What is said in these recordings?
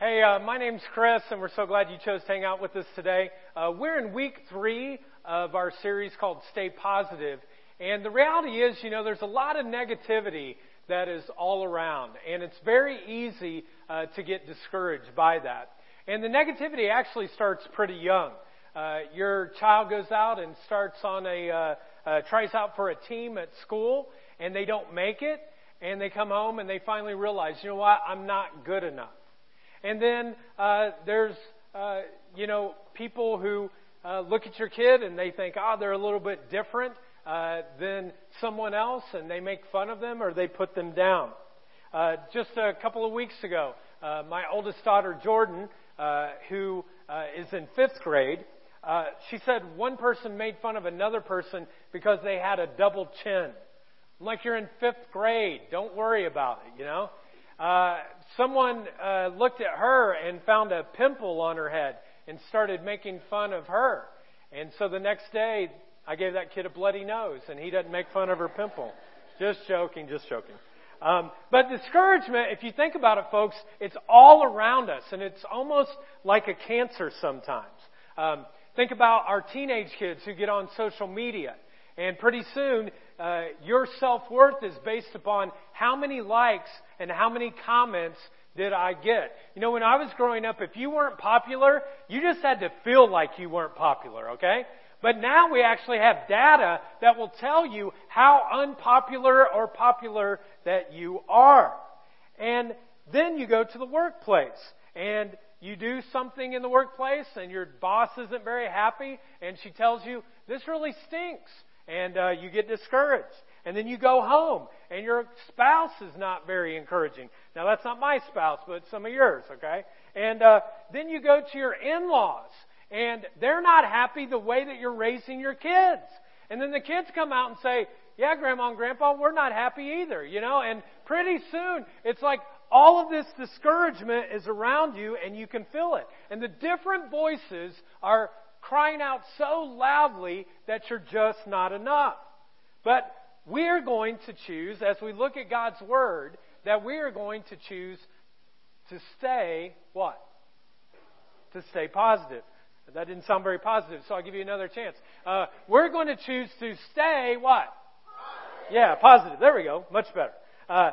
Hey, uh, my name's Chris, and we're so glad you chose to hang out with us today. Uh, we're in week three of our series called Stay Positive. And the reality is, you know, there's a lot of negativity that is all around, and it's very easy uh, to get discouraged by that. And the negativity actually starts pretty young. Uh, your child goes out and starts on a, uh, uh, tries out for a team at school, and they don't make it, and they come home and they finally realize, you know what, I'm not good enough. And then uh, there's, uh, you know, people who uh, look at your kid and they think, oh, they're a little bit different uh, than someone else, and they make fun of them or they put them down. Uh, just a couple of weeks ago, uh, my oldest daughter, Jordan, uh, who uh, is in fifth grade, uh, she said one person made fun of another person because they had a double chin. I'm like, you're in fifth grade. Don't worry about it, you know? Uh, someone uh, looked at her and found a pimple on her head and started making fun of her. And so the next day, I gave that kid a bloody nose, and he doesn't make fun of her pimple. Just joking, just joking. Um, but discouragement, if you think about it, folks, it's all around us, and it's almost like a cancer sometimes. Um, think about our teenage kids who get on social media, and pretty soon uh, your self worth is based upon how many likes and how many comments did I get. You know, when I was growing up, if you weren't popular, you just had to feel like you weren't popular, okay? But now we actually have data that will tell you how unpopular or popular that you are. And then you go to the workplace and you do something in the workplace and your boss isn't very happy and she tells you, this really stinks. And uh, you get discouraged. And then you go home and your spouse is not very encouraging. Now that's not my spouse, but some of yours, okay? And uh, then you go to your in-laws and they're not happy the way that you're raising your kids. And then the kids come out and say, yeah, grandma and grandpa, we're not happy either, you know? And pretty soon it's like all of this discouragement is around you and you can feel it. And the different voices are crying out so loudly that you're just not enough. But we're going to choose, as we look at God's Word, that we are going to choose to stay what? To stay positive. That didn't sound very positive, so I'll give you another chance. Uh, we're going to choose to stay what? Positive. Yeah, positive. There we go. Much better. Uh,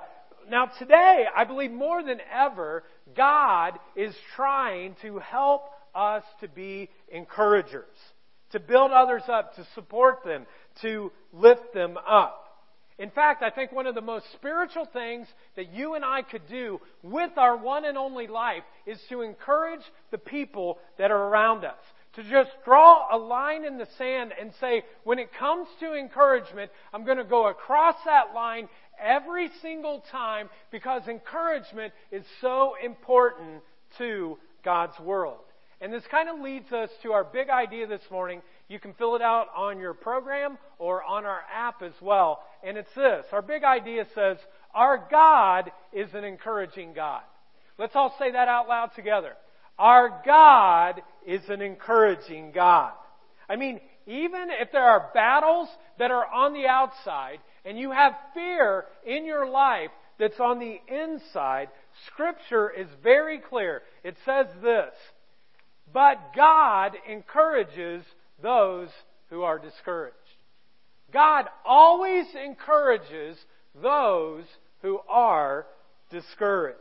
now today, I believe more than ever, God is trying to help us to be encouragers, to build others up, to support them, to lift them up. In fact, I think one of the most spiritual things that you and I could do with our one and only life is to encourage the people that are around us. To just draw a line in the sand and say, when it comes to encouragement, I'm going to go across that line every single time because encouragement is so important to God's world. And this kind of leads us to our big idea this morning. You can fill it out on your program or on our app as well. And it's this. Our big idea says, our God is an encouraging God. Let's all say that out loud together. Our God is an encouraging God. I mean, even if there are battles that are on the outside and you have fear in your life that's on the inside, Scripture is very clear. It says this, but God encourages those who are discouraged. God always encourages those who are discouraged.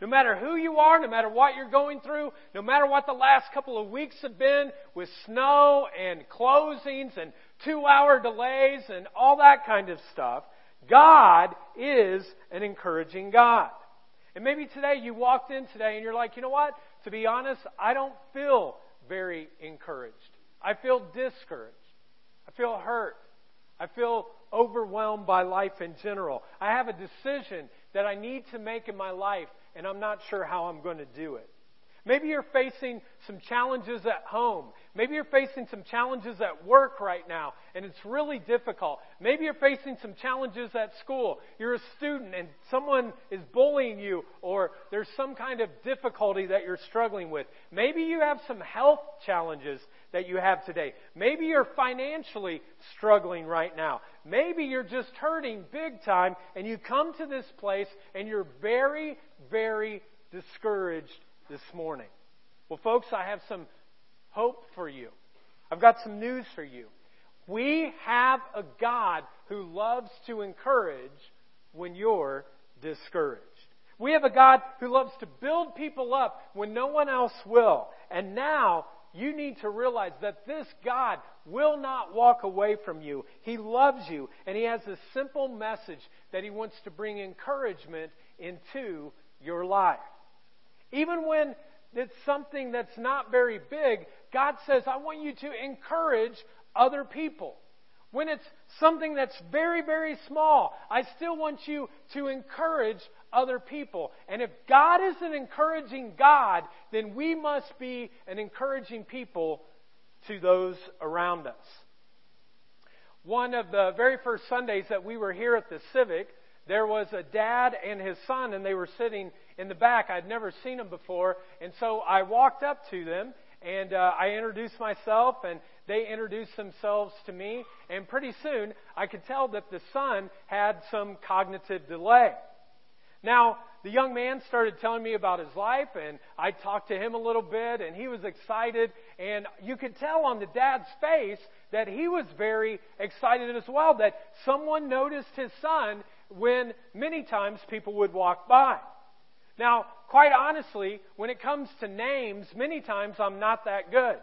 No matter who you are, no matter what you're going through, no matter what the last couple of weeks have been with snow and closings and two hour delays and all that kind of stuff, God is an encouraging God. And maybe today you walked in today and you're like, you know what? To be honest, I don't feel very encouraged. I feel discouraged. I feel hurt. I feel overwhelmed by life in general. I have a decision that I need to make in my life, and I'm not sure how I'm going to do it. Maybe you're facing some challenges at home. Maybe you're facing some challenges at work right now, and it's really difficult. Maybe you're facing some challenges at school. You're a student, and someone is bullying you, or there's some kind of difficulty that you're struggling with. Maybe you have some health challenges that you have today. Maybe you're financially struggling right now. Maybe you're just hurting big time, and you come to this place and you're very, very discouraged this morning? Well, folks, I have some hope for you. I've got some news for you. We have a God who loves to encourage when you're discouraged. We have a God who loves to build people up when no one else will. And now you need to realize that this God will not walk away from you. He loves you, and He has a simple message that He wants to bring encouragement into your life. Even when it's something that's not very big, God says, I want you to encourage other people. When it's something that's very, very small, I still want you to encourage other people. And if God is an encouraging God, then we must be an encouraging people to those around us. One of the very first Sundays that we were here at the Civic, there was a dad and his son, and they were sitting in the back. I'd never seen them before, and so I walked up to them and uh, I introduced myself, and they introduced themselves to me. And pretty soon, I could tell that the son had some cognitive delay. Now, the young man started telling me about his life, and I talked to him a little bit, and he was excited. And you could tell on the dad's face that he was very excited as well, that someone noticed his son when many times people would walk by. Now, quite honestly, when it comes to names, many times I'm not that good.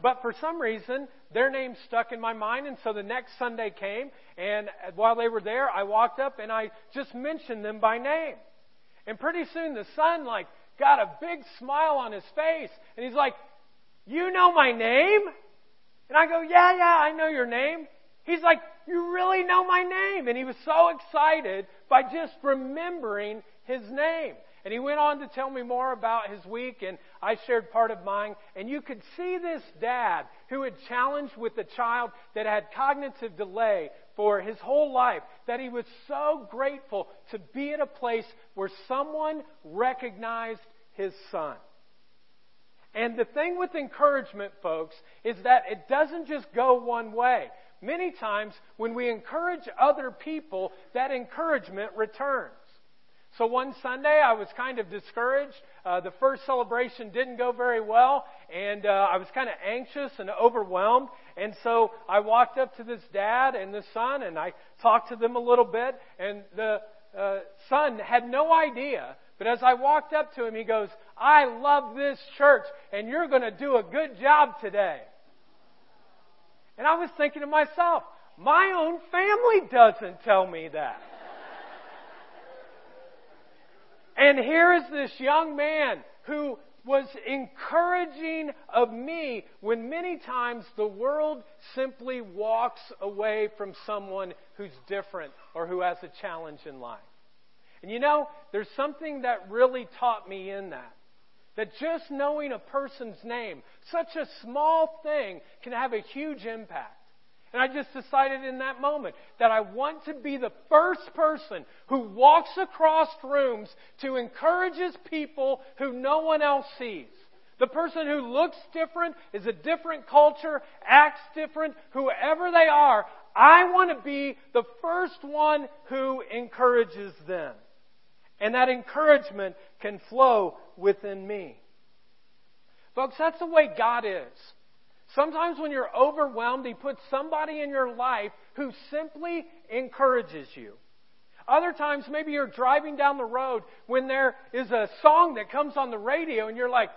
But for some reason, their name stuck in my mind, and so the next Sunday came, and while they were there, I walked up and I just mentioned them by name. And pretty soon the son, like, got a big smile on his face, and he's like, You know my name? And I go, Yeah, yeah, I know your name. He's like, You really know my name? And he was so excited by just remembering his name. And he went on to tell me more about his week, and I shared part of mine. And you could see this dad who had challenged with a child that had cognitive delay for his whole life, that he was so grateful to be at a place where someone recognized his son. And the thing with encouragement, folks, is that it doesn't just go one way. Many times, when we encourage other people, that encouragement returns. So one Sunday, I was kind of discouraged. Uh, the first celebration didn't go very well, and uh, I was kind of anxious and overwhelmed. And so I walked up to this dad and the son, and I talked to them a little bit. And the uh, son had no idea, but as I walked up to him, he goes, "I love this church, and you're going to do a good job today." And I was thinking to myself, my own family doesn't tell me that. And here is this young man who was encouraging of me when many times the world simply walks away from someone who's different or who has a challenge in life. And you know, there's something that really taught me in that. That just knowing a person's name, such a small thing, can have a huge impact. And I just decided in that moment that I want to be the first person who walks across rooms to encourages people who no one else sees. The person who looks different, is a different culture, acts different, whoever they are, I want to be the first one who encourages them. And that encouragement can flow within me. Folks, that's the way God is. Sometimes when you're overwhelmed, He puts somebody in your life who simply encourages you. Other times, maybe you're driving down the road when there is a song that comes on the radio and you're like,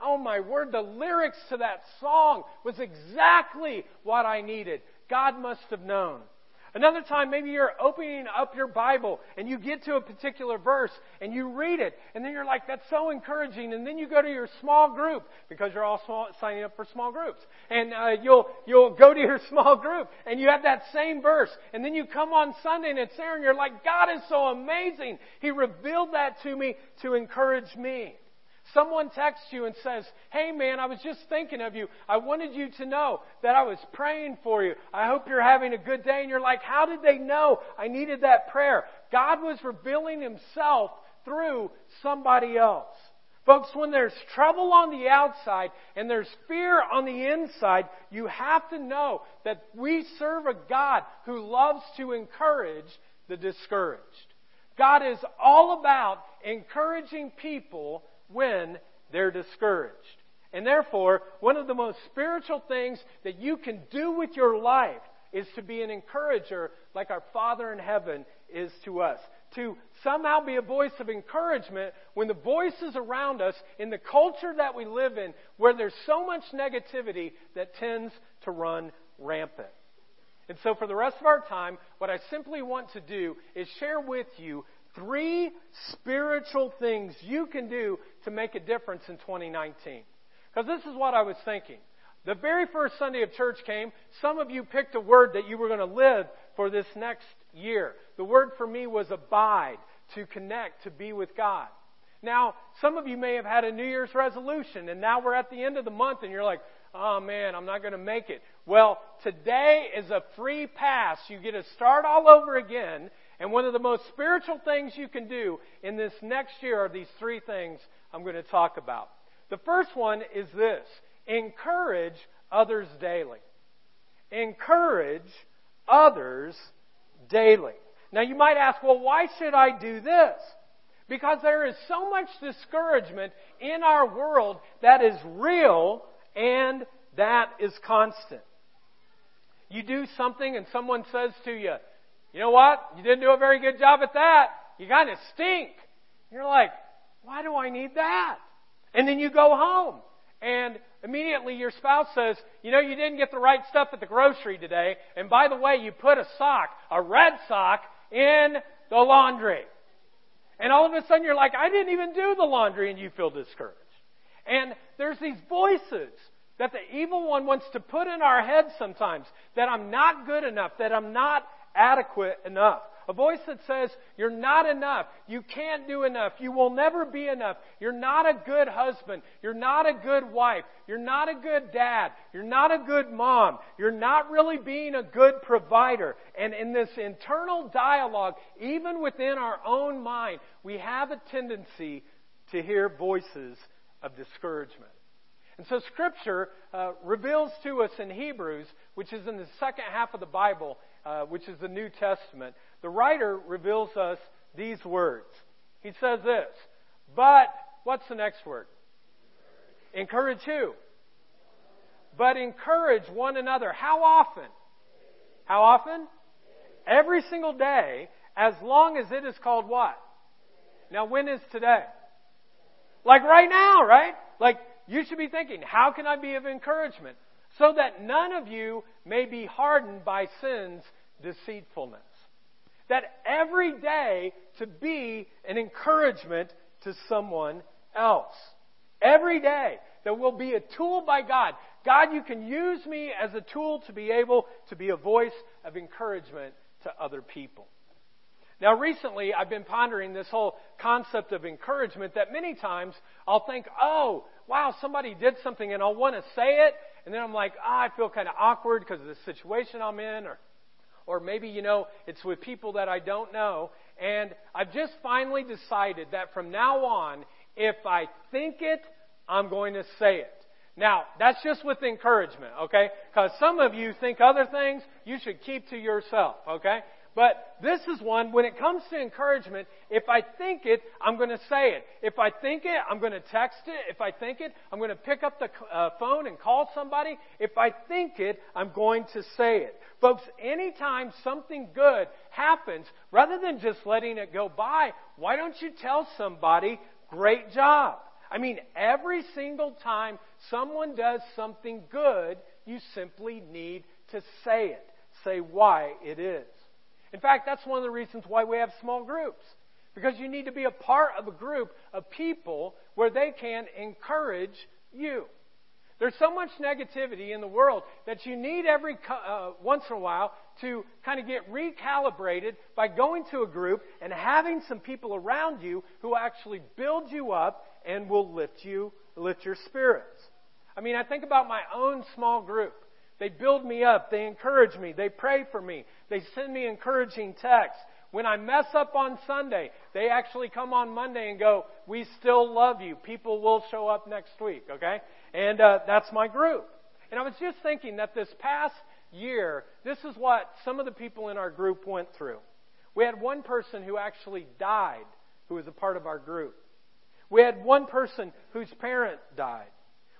oh my word, the lyrics to that song was exactly what I needed. God must have known. Another time, maybe you're opening up your Bible and you get to a particular verse and you read it, and then you're like, that's so encouraging. And then you go to your small group because you're all small, signing up for small groups. And uh, you'll, you'll go to your small group and you have that same verse. And then you come on Sunday and it's there and you're like, God is so amazing. He revealed that to me to encourage me. Someone texts you and says, Hey man, I was just thinking of you. I wanted you to know that I was praying for you. I hope you're having a good day. And you're like, How did they know I needed that prayer? God was revealing Himself through somebody else. Folks, when there's trouble on the outside and there's fear on the inside, you have to know that we serve a God who loves to encourage the discouraged. God is all about encouraging people when they're discouraged. And therefore, one of the most spiritual things that you can do with your life is to be an encourager like our Father in heaven is to us. To somehow be a voice of encouragement when the voices around us in the culture that we live in, where there's so much negativity that tends to run rampant. And so, for the rest of our time, what I simply want to do is share with you three spiritual things you can do to make a difference in 2019. Because this is what I was thinking. The very first Sunday of church came, some of you picked a word that you were going to live for this next year. The word for me was abide, to connect, to be with God. Now, some of you may have had a New Year's resolution, and now we're at the end of the month, and you're like, oh man, I'm not going to make it. Well, today is a free pass. You get to start all over again. And one of the most spiritual things you can do in this next year are these three things I'm going to talk about. The first one is this encourage others daily. Encourage others daily. Now you might ask, well, why should I do this? Because there is so much discouragement in our world that is real and that is constant. You do something and someone says to you, you know what? You didn't do a very good job at that. You kind of stink. You're like, why do I need that? And then you go home and immediately your spouse says, you know, you didn't get the right stuff at the grocery today. And by the way, you put a sock, a red sock, in the laundry. And all of a sudden you're like, I didn't even do the laundry and you feel discouraged. And there's these voices that the evil one wants to put in our heads sometimes that I'm not good enough, that I'm not adequate enough. A voice that says, You're not enough. You can't do enough. You will never be enough. You're not a good husband. You're not a good wife. You're not a good dad. You're not a good mom. You're not really being a good provider. And in this internal dialogue, even within our own mind, we have a tendency to hear voices of discouragement. And so Scripture uh, reveals to us in Hebrews, which is in the second half of the Bible, uh, which is the New Testament, the writer reveals us these words. He says this, but what's the next word? Encourage who? But encourage one another. How often? How often? Every single day, as long as it is called what? Now, when is today? Like right now, right? Like you should be thinking, how can I be of encouragement? So that none of you may be hardened by sin's deceitfulness. That every day to be an encouragement to someone else. Every day that will be a tool by God. God, you can use me as a tool to be able to be a voice of encouragement to other people. Now, recently, I've been pondering this whole concept of encouragement that many times I'll think, oh, wow, somebody did something and I'll want to say it. And then I'm like, oh, I feel kind of awkward because of the situation I'm in. Or, or maybe, you know, it's with people that I don't know. And I've just finally decided that from now on, if I think it, I'm going to say it. Now, that's just with encouragement, okay? Because some of you think other things you should keep to yourself, okay? But this is one, when it comes to encouragement, if I think it, I'm going to say it. If I think it, I'm going to text it. If I think it, I'm going to pick up the uh, phone and call somebody. If I think it, I'm going to say it. Folks, anytime something good happens, rather than just letting it go by, why don't you tell somebody, great job? I mean, every single time someone does something good, you simply need to say it. Say why it is. In fact, that's one of the reasons why we have small groups. Because you need to be a part of a group of people where they can encourage you. There's so much negativity in the world that you need every uh, once in a while to kind of get recalibrated by going to a group and having some people around you who actually build you up and will lift you, lift your spirits. I mean, I think about my own small group. They build me up. They encourage me. They pray for me. They send me encouraging texts. When I mess up on Sunday, they actually come on Monday and go, We still love you. People will show up next week, okay? And uh, that's my group. And I was just thinking that this past year, this is what some of the people in our group went through. We had one person who actually died who was a part of our group. We had one person whose parent died.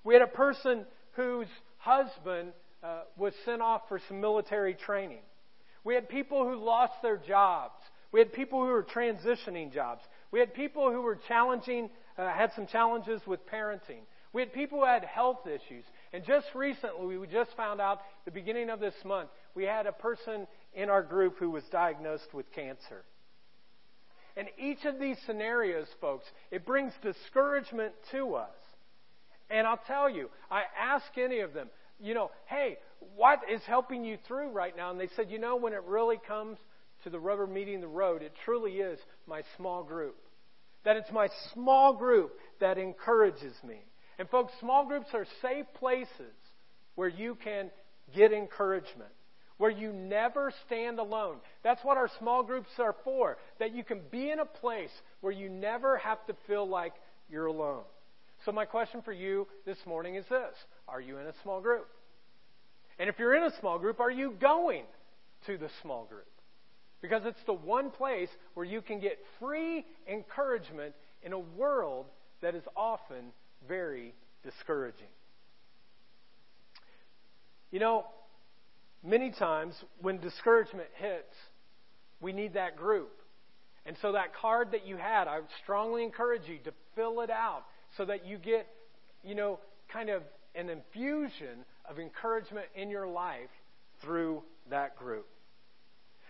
We had a person whose husband uh, was sent off for some military training. We had people who lost their jobs. We had people who were transitioning jobs. We had people who were challenging, uh, had some challenges with parenting. We had people who had health issues. And just recently, we just found out, the beginning of this month, we had a person in our group who was diagnosed with cancer. And each of these scenarios, folks, it brings discouragement to us. And I'll tell you, I ask any of them, you know, hey, what is helping you through right now? And they said, you know, when it really comes to the rubber meeting the road, it truly is my small group. That it's my small group that encourages me. And folks, small groups are safe places where you can get encouragement, where you never stand alone. That's what our small groups are for, that you can be in a place where you never have to feel like you're alone. So, my question for you this morning is this Are you in a small group? And if you're in a small group, are you going to the small group? Because it's the one place where you can get free encouragement in a world that is often very discouraging. You know, many times when discouragement hits, we need that group. And so that card that you had, I strongly encourage you to fill it out so that you get, you know, kind of an infusion of encouragement in your life through that group.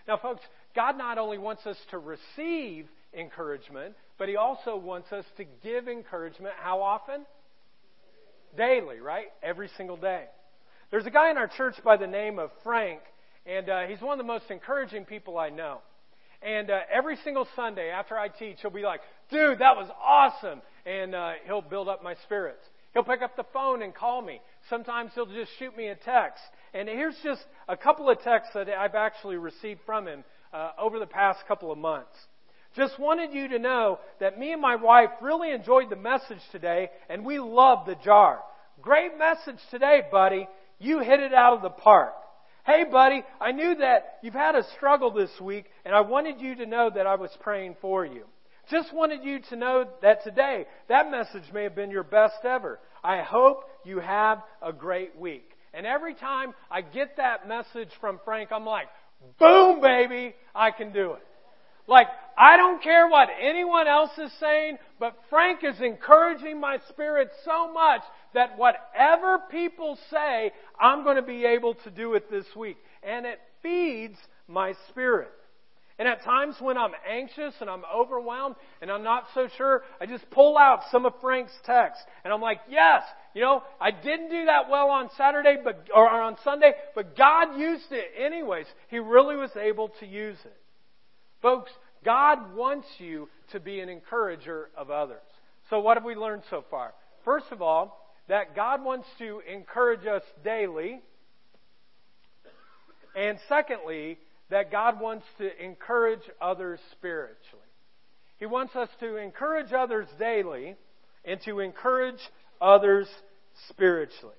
Now, folks, God not only wants us to receive encouragement, but He also wants us to give encouragement. How often? Daily, right? Every single day. There's a guy in our church by the name of Frank, and uh, he's one of the most encouraging people I know. And uh, every single Sunday after I teach, he'll be like, dude, that was awesome. And uh, he'll build up my spirits. He'll pick up the phone and call me. Sometimes he'll just shoot me a text. And here's just a couple of texts that I've actually received from him uh, over the past couple of months. Just wanted you to know that me and my wife really enjoyed the message today, and we love the jar. Great message today, buddy. You hit it out of the park. Hey, buddy, I knew that you've had a struggle this week, and I wanted you to know that I was praying for you. Just wanted you to know that today, that message may have been your best ever. I hope you have a great week. And every time I get that message from Frank, I'm like, boom, baby, I can do it. Like, I don't care what anyone else is saying, but Frank is encouraging my spirit so much that whatever people say, I'm going to be able to do it this week. And it feeds my spirit. And at times when I'm anxious and I'm overwhelmed and I'm not so sure, I just pull out some of Frank's text and I'm like, yes, you know, I didn't do that well on Saturday, but, or on Sunday, but God used it anyways. He really was able to use it. Folks, God wants you to be an encourager of others. So what have we learned so far? First of all, that God wants to encourage us daily. And secondly, that God wants to encourage others spiritually. He wants us to encourage others daily and to encourage others spiritually.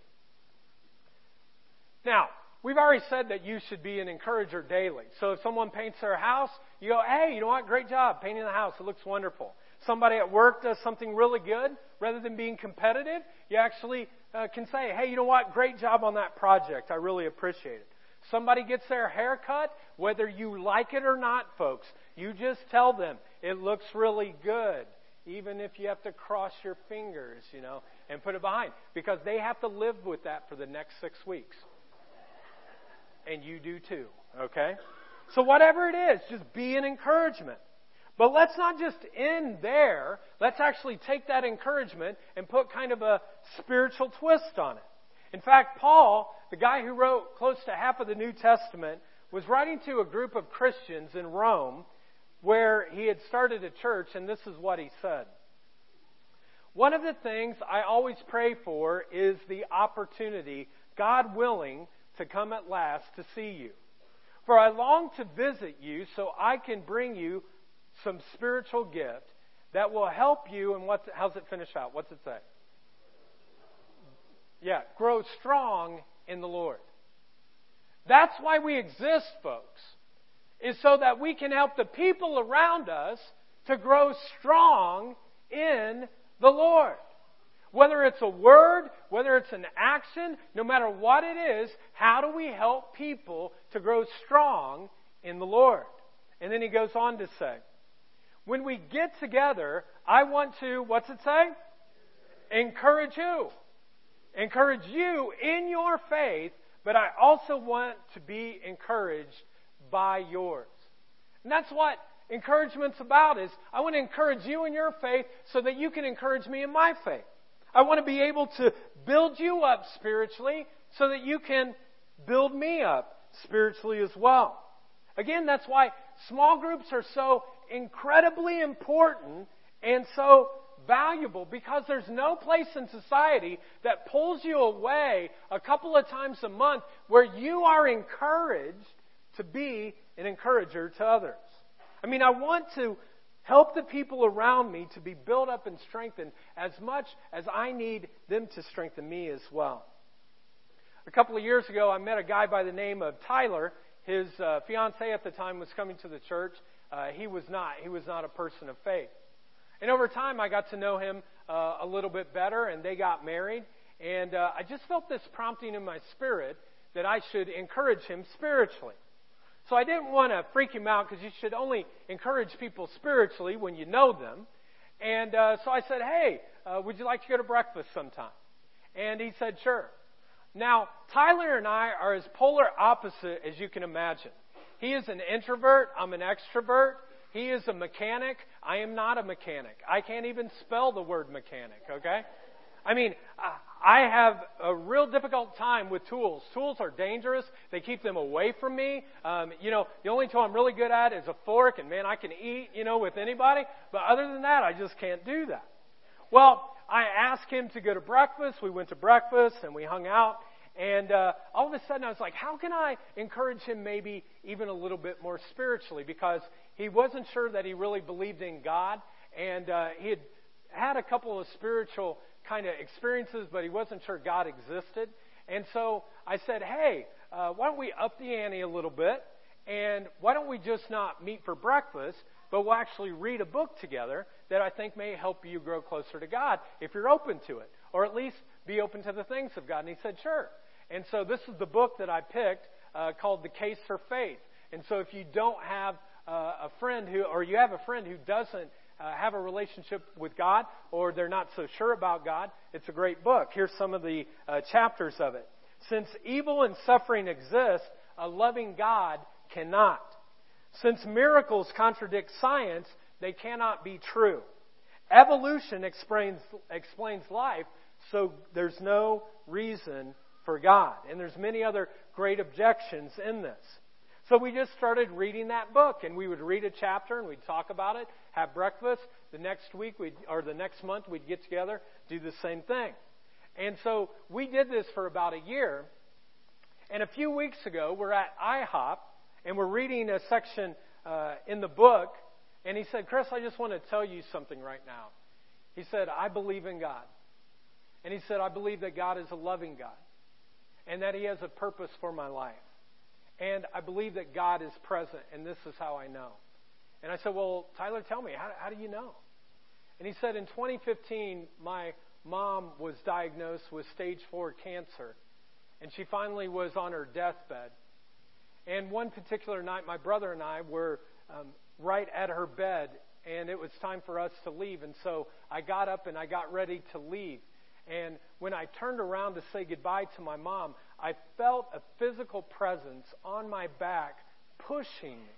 Now, we've already said that you should be an encourager daily. So if someone paints their house, you go, hey, you know what? Great job painting the house. It looks wonderful. Somebody at work does something really good. Rather than being competitive, you actually uh, can say, hey, you know what? Great job on that project. I really appreciate it. Somebody gets their hair cut, whether you like it or not, folks, you just tell them, it looks really good, even if you have to cross your fingers, you know, and put it behind. Because they have to live with that for the next six weeks. And you do too, okay? So whatever it is, just be an encouragement. But let's not just end there. Let's actually take that encouragement and put kind of a spiritual twist on it. In fact, Paul, the guy who wrote close to half of the New Testament, was writing to a group of Christians in Rome where he had started a church, and this is what he said. One of the things I always pray for is the opportunity, God willing, to come at last to see you. For I long to visit you so I can bring you some spiritual gift that will help you. And what? How's it finish out? What's it say? Yeah, grow strong in the Lord. That's why we exist, folks, is so that we can help the people around us to grow strong in the Lord. Whether it's a word, whether it's an action, no matter what it is, how do we help people to grow strong in the Lord? And then he goes on to say, when we get together, I want to, what's it say? Encourage you. Encourage you in your faith, but I also want to be encouraged by yours. And that's what encouragement's about is I want to encourage you in your faith so that you can encourage me in my faith. I want to be able to build you up spiritually so that you can build me up spiritually as well. Again, that's why small groups are so incredibly important and so valuable because there's no place in society that pulls you away a couple of times a month where you are encouraged to be an encourager to others. I mean, I want to help the people around me to be built up and strengthened as much as I need them to strengthen me as well. A couple of years ago, I met a guy by the name of Tyler. His uh, fiance at the time was coming to the church. Uh, he was not. He was not a person of faith. And over time, I got to know him uh, a little bit better, and they got married. And uh, I just felt this prompting in my spirit that I should encourage him spiritually. So I didn't want to freak him out because you should only encourage people spiritually when you know them. And uh, so I said, hey, uh, would you like to go to breakfast sometime? And he said, sure. Now, Tyler and I are as polar opposite as you can imagine. He is an introvert. I'm an extrovert. He is a mechanic. I am not a mechanic. I can't even spell the word mechanic, okay? I mean, I have a real difficult time with tools. Tools are dangerous. They keep them away from me. Um, you know, the only tool I'm really good at is a fork, and man, I can eat, you know, with anybody. But other than that, I just can't do that. Well, I asked him to go to breakfast. We went to breakfast and we hung out. And uh, all of a sudden, I was like, how can I encourage him maybe even a little bit more spiritually? Because he wasn't sure that he really believed in God, and uh, he had had a couple of spiritual kind of experiences, but he wasn't sure God existed. And so I said, hey, uh, why don't we up the ante a little bit? And why don't we just not meet for breakfast, but we'll actually read a book together that I think may help you grow closer to God if you're open to it, or at least be open to the things of God. And he said, sure. And so this is the book that I picked uh, called The Case for Faith. And so if you don't have uh, a friend who, or you have a friend who doesn't uh, have a relationship with God or they're not so sure about God, it's a great book. Here's some of the uh, chapters of it. Since evil and suffering exist, a loving God cannot. Since miracles contradict science, they cannot be true. Evolution explains, explains life, so there's no reason for God. And there's many other great objections in this. So we just started reading that book, and we would read a chapter and we'd talk about it, have breakfast. The next week, we'd, or the next month, we'd get together, do the same thing. And so we did this for about a year. And a few weeks ago, we're at IHOP, and we're reading a section uh, in the book. And he said, Chris, I just want to tell you something right now. He said, I believe in God. And he said, I believe that God is a loving God and that He has a purpose for my life. And I believe that God is present, and this is how I know. And I said, Well, Tyler, tell me, how, how do you know? And he said, In 2015, my mom was diagnosed with stage four cancer, and she finally was on her deathbed. And one particular night, my brother and I were um, right at her bed, and it was time for us to leave. And so I got up and I got ready to leave. And when I turned around to say goodbye to my mom, I felt a physical presence on my back pushing me.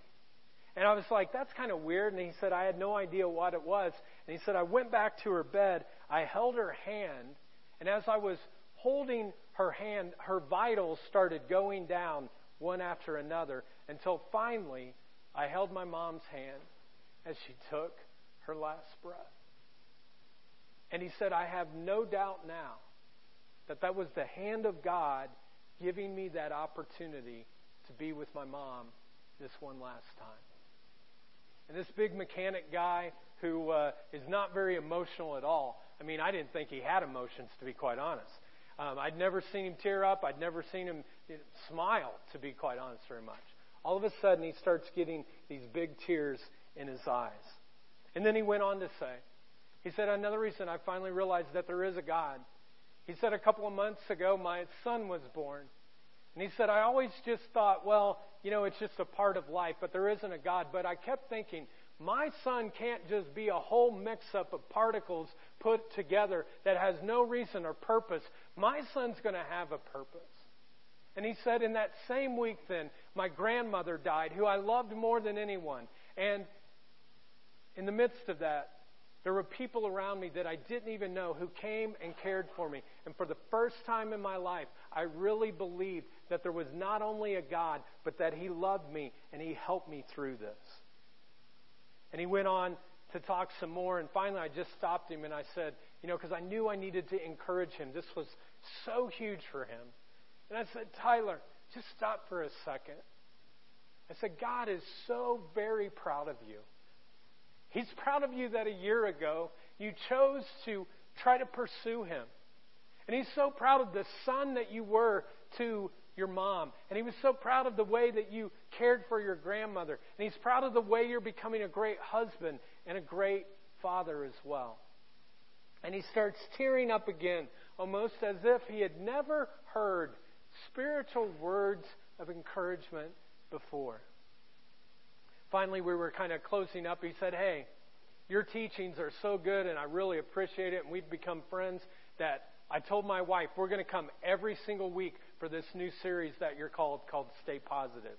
And I was like, that's kind of weird. And he said, I had no idea what it was. And he said, I went back to her bed. I held her hand. And as I was holding her hand, her vitals started going down one after another until finally I held my mom's hand as she took her last breath. And he said, I have no doubt now that that was the hand of God giving me that opportunity to be with my mom this one last time. And this big mechanic guy who uh, is not very emotional at all. I mean, I didn't think he had emotions, to be quite honest. Um, I'd never seen him tear up. I'd never seen him smile, to be quite honest, very much. All of a sudden, he starts getting these big tears in his eyes. And then he went on to say, He said, Another reason I finally realized that there is a God. He said, A couple of months ago, my son was born. And he said, I always just thought, well, you know, it's just a part of life, but there isn't a God. But I kept thinking, my son can't just be a whole mix up of particles put together that has no reason or purpose. My son's going to have a purpose. And he said, in that same week, then, my grandmother died, who I loved more than anyone. And in the midst of that, there were people around me that I didn't even know who came and cared for me. And for the first time in my life, I really believed that there was not only a God, but that He loved me and He helped me through this. And he went on to talk some more. And finally, I just stopped him and I said, you know, because I knew I needed to encourage him. This was so huge for him. And I said, Tyler, just stop for a second. I said, God is so very proud of you. He's proud of you that a year ago you chose to try to pursue him. And he's so proud of the son that you were to your mom. And he was so proud of the way that you cared for your grandmother. And he's proud of the way you're becoming a great husband and a great father as well. And he starts tearing up again, almost as if he had never heard spiritual words of encouragement before. Finally, we were kind of closing up. He said, Hey, your teachings are so good, and I really appreciate it. And we've become friends that I told my wife we're going to come every single week for this new series that you're called called Stay Positive.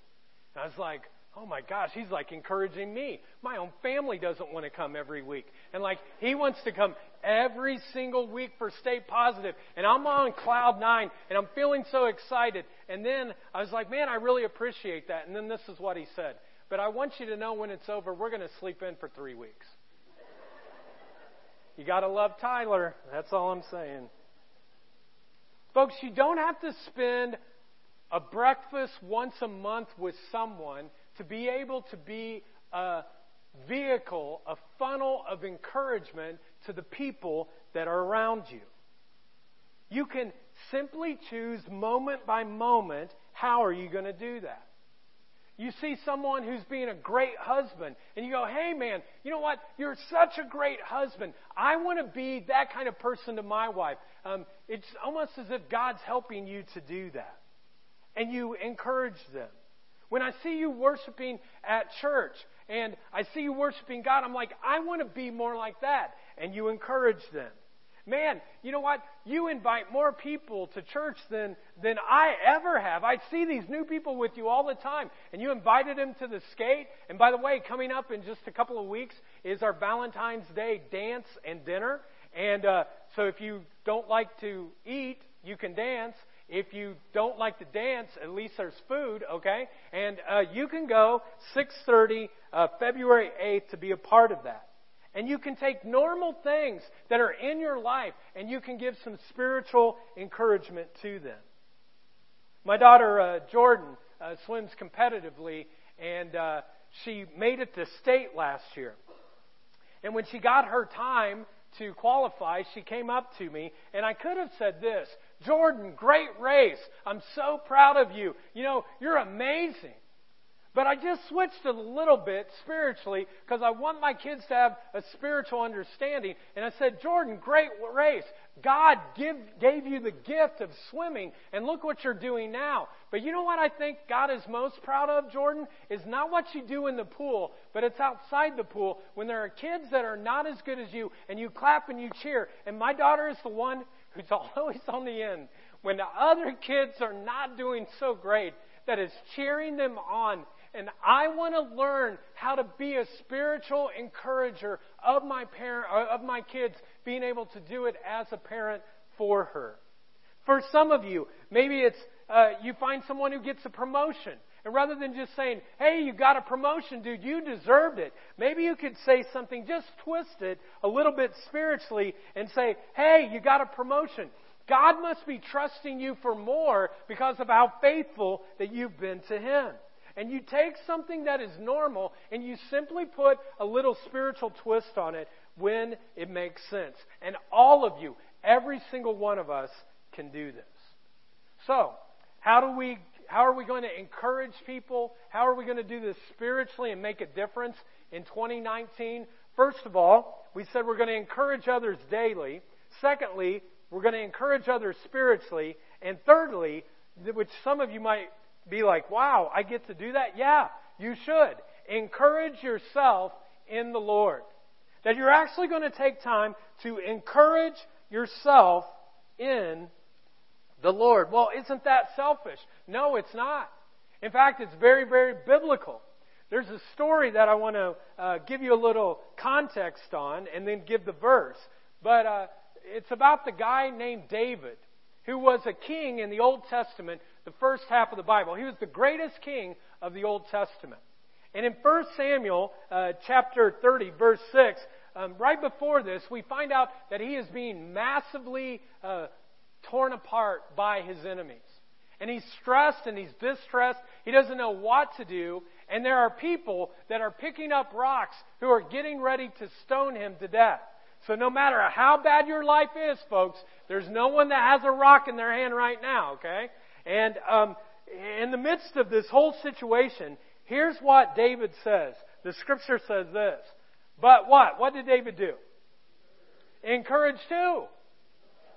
And I was like, oh my gosh, he's like encouraging me. My own family doesn't want to come every week. And like, he wants to come every single week for Stay Positive. And I'm on cloud nine and I'm feeling so excited. And then I was like, man, I really appreciate that. And then this is what he said. But I want you to know when it's over, we're going to sleep in for three weeks. You got to love Tyler. That's all I'm saying. Folks, you don't have to spend a breakfast once a month with someone to be able to be a vehicle, a funnel of encouragement to the people that are around you. You can simply choose moment by moment how are you going to do that. You see someone who's being a great husband, and you go, hey man, you know what? You're such a great husband. I want to be that kind of person to my wife. Um, it's almost as if God's helping you to do that. And you encourage them. When I see you worshiping at church and I see you worshiping God, I'm like, I want to be more like that. And you encourage them. Man, you know what? You invite more people to church than, than I ever have. I see these new people with you all the time. And you invited them to the skate. And by the way, coming up in just a couple of weeks is our Valentine's Day dance and dinner. And uh, so if you don't like to eat, you can dance. If you don't like to dance, at least there's food, okay? And uh, you can go 6:30 uh, February 8th to be a part of that. And you can take normal things that are in your life and you can give some spiritual encouragement to them. My daughter, uh, Jordan, uh, swims competitively and uh, she made it to state last year. And when she got her time to qualify, she came up to me and I could have said this Jordan, great race. I'm so proud of you. You know, you're amazing. But I just switched a little bit spiritually because I want my kids to have a spiritual understanding. And I said, Jordan, great race. God give, gave you the gift of swimming, and look what you're doing now. But you know what I think God is most proud of, Jordan? Is not what you do in the pool, but it's outside the pool when there are kids that are not as good as you, and you clap and you cheer. And my daughter is the one who's always on the end. When the other kids are not doing so great, that is cheering them on and I want to learn how to be a spiritual encourager of my parent, uh, of my kids, being able to do it as a parent for her. For some of you, maybe it's uh, you find someone who gets a promotion. And rather than just saying, hey, you got a promotion, dude, you deserved it, maybe you could say something, just twist it a little bit spiritually and say, hey, you got a promotion. God must be trusting you for more because of how faithful that you've been to Him and you take something that is normal and you simply put a little spiritual twist on it when it makes sense. And all of you, every single one of us, can do this. So, how do we how are we going to encourage people? How are we going to do this spiritually and make a difference in 2019? First of all, we said we're going to encourage others daily. Secondly, we're going to encourage others spiritually. And thirdly, which some of you might be like, wow, I get to do that? Yeah, you should. Encourage yourself in the Lord. That you're actually going to take time to encourage yourself in the Lord. Well, isn't that selfish? No, it's not. In fact, it's very, very biblical. There's a story that I want to uh, give you a little context on and then give the verse. But uh, it's about the guy named David, who was a king in the Old Testament, the first half of the Bible. He was the greatest king of the Old Testament. And in 1 Samuel uh, chapter 30, verse 6, um, right before this, we find out that he is being massively uh, torn apart by his enemies. And he's stressed and he's distressed. He doesn't know what to do. And there are people that are picking up rocks who are getting ready to stone him to death. So no matter how bad your life is, folks, there's no one that has a rock in their hand right now, okay? And um, in the midst of this whole situation, here's what David says. The scripture says this. But what? What did David do? Encouraged too.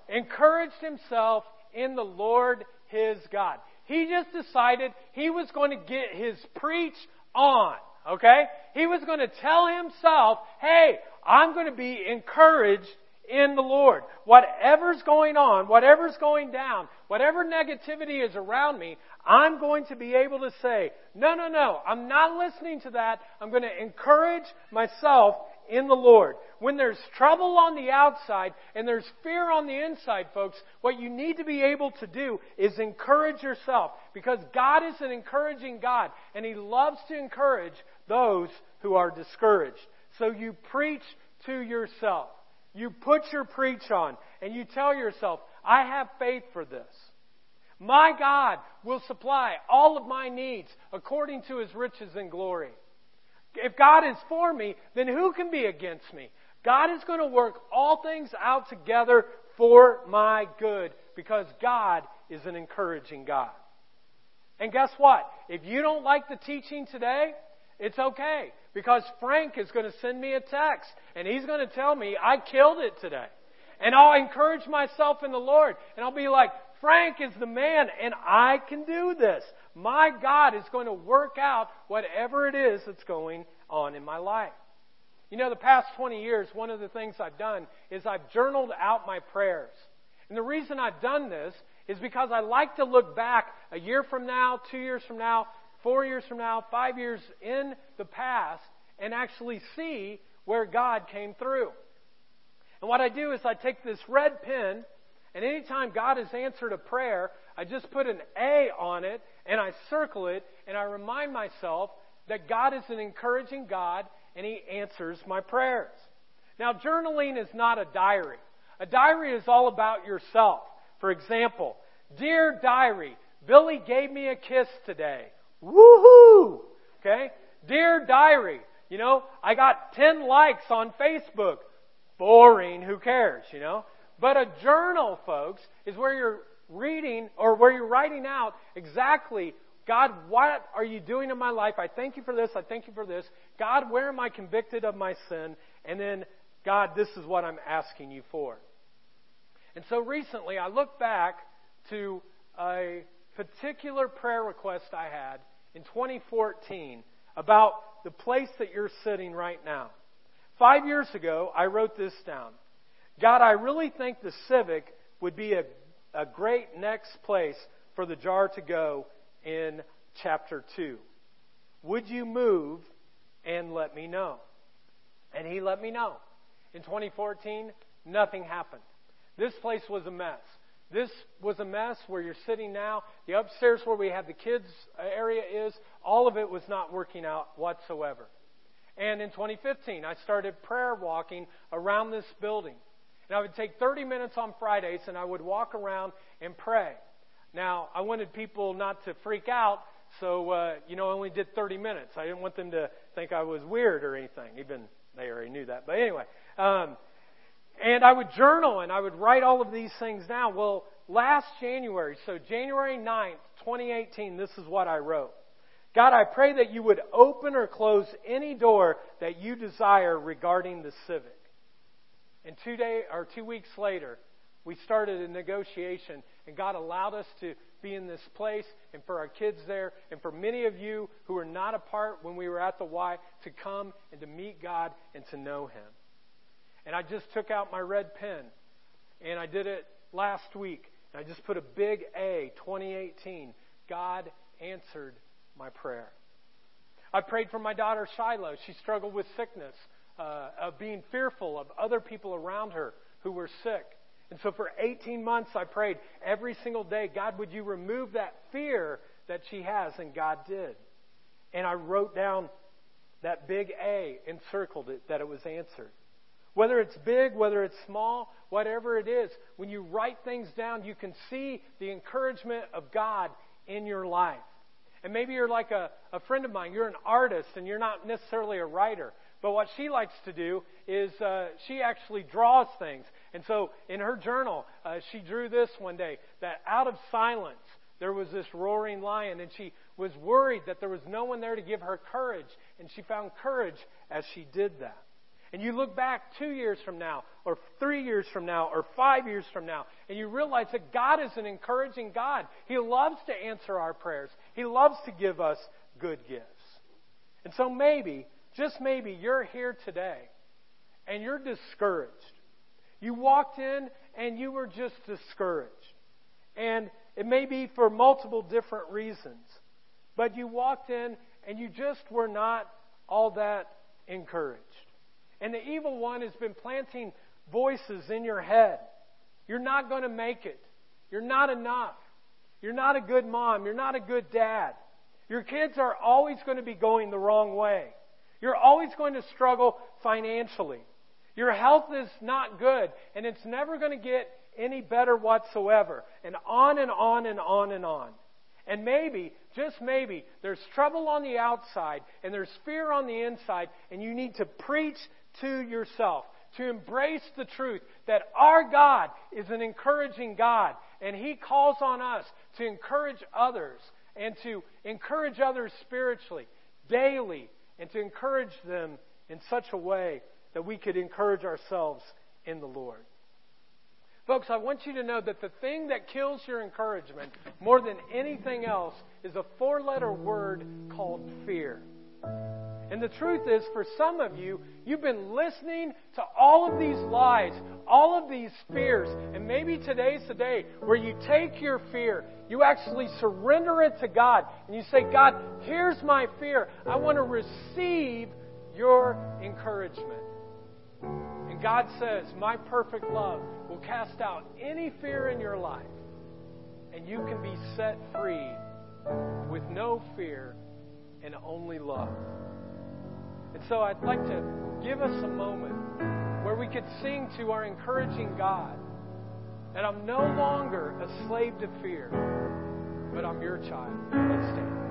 Encouraged himself in the Lord his God. He just decided he was going to get his preach on. Okay? He was going to tell himself, hey, I'm going to be encouraged in the Lord. Whatever's going on, whatever's going down, whatever negativity is around me, I'm going to be able to say, no, no, no, I'm not listening to that. I'm going to encourage myself in the Lord. When there's trouble on the outside and there's fear on the inside, folks, what you need to be able to do is encourage yourself because God is an encouraging God and He loves to encourage those who are discouraged. So you preach to yourself. You put your preach on and you tell yourself, I have faith for this. My God will supply all of my needs according to his riches and glory. If God is for me, then who can be against me? God is going to work all things out together for my good because God is an encouraging God. And guess what? If you don't like the teaching today, it's okay because Frank is going to send me a text and he's going to tell me I killed it today. And I'll encourage myself in the Lord and I'll be like, Frank is the man and I can do this. My God is going to work out whatever it is that's going on in my life. You know, the past 20 years, one of the things I've done is I've journaled out my prayers. And the reason I've done this is because I like to look back a year from now, two years from now, four years from now, five years in the past, and actually see where God came through. And what I do is I take this red pen, and anytime God has answered a prayer, I just put an A on it, and I circle it, and I remind myself that God is an encouraging God, and He answers my prayers. Now, journaling is not a diary. A diary is all about yourself. For example, Dear Diary, Billy gave me a kiss today. Woohoo! Okay? Dear Diary, you know, I got 10 likes on Facebook. Boring, who cares, you know? But a journal, folks, is where you're reading or where you're writing out exactly God, what are you doing in my life? I thank you for this. I thank you for this. God, where am I convicted of my sin? And then, God, this is what I'm asking you for. And so recently, I look back to a particular prayer request I had in 2014 about the place that you're sitting right now. Five years ago, I wrote this down. God, I really think the Civic would be a, a great next place for the jar to go in chapter 2. Would you move and let me know? And he let me know. In 2014, nothing happened. This place was a mess. This was a mess where you're sitting now. The upstairs where we have the kids area is, all of it was not working out whatsoever. And in 2015, I started prayer walking around this building. And I would take 30 minutes on Fridays and I would walk around and pray. Now, I wanted people not to freak out, so, uh, you know, I only did 30 minutes. I didn't want them to think I was weird or anything, even they already knew that. But anyway, um, and I would journal and I would write all of these things down. Well, last January, so January 9th, 2018, this is what I wrote. God, I pray that you would open or close any door that you desire regarding the Civic. And two day or two weeks later, we started a negotiation, and God allowed us to be in this place, and for our kids there, and for many of you who were not a part when we were at the Y to come and to meet God and to know Him. And I just took out my red pen, and I did it last week. And I just put a big A, 2018. God answered my prayer. I prayed for my daughter Shiloh. She struggled with sickness, uh, of being fearful of other people around her who were sick. And so for 18 months, I prayed every single day, God, would you remove that fear that she has? And God did. And I wrote down that big A and circled it that it was answered. Whether it's big, whether it's small, whatever it is, when you write things down, you can see the encouragement of God in your life. And maybe you're like a, a friend of mine, you're an artist and you're not necessarily a writer. But what she likes to do is uh, she actually draws things. And so in her journal, uh, she drew this one day that out of silence, there was this roaring lion, and she was worried that there was no one there to give her courage, and she found courage as she did that. And you look back two years from now, or three years from now, or five years from now, and you realize that God is an encouraging God. He loves to answer our prayers, He loves to give us good gifts. And so maybe, just maybe, you're here today and you're discouraged. You walked in and you were just discouraged. And it may be for multiple different reasons. But you walked in and you just were not all that encouraged. And the evil one has been planting voices in your head. You're not going to make it. You're not enough. You're not a good mom. You're not a good dad. Your kids are always going to be going the wrong way. You're always going to struggle financially. Your health is not good, and it's never going to get any better whatsoever. And on and on and on and on. And maybe, just maybe, there's trouble on the outside and there's fear on the inside, and you need to preach to yourself, to embrace the truth that our God is an encouraging God, and He calls on us to encourage others and to encourage others spiritually, daily, and to encourage them in such a way that we could encourage ourselves in the Lord. Folks, I want you to know that the thing that kills your encouragement more than anything else is a four letter word called fear. And the truth is, for some of you, you've been listening to all of these lies, all of these fears, and maybe today's the day where you take your fear, you actually surrender it to God, and you say, God, here's my fear. I want to receive your encouragement. And God says, My perfect love will cast out any fear in your life, and you can be set free with no fear and only love. And so I'd like to give us a moment where we could sing to our encouraging God that I'm no longer a slave to fear, but I'm your child. Let's stand.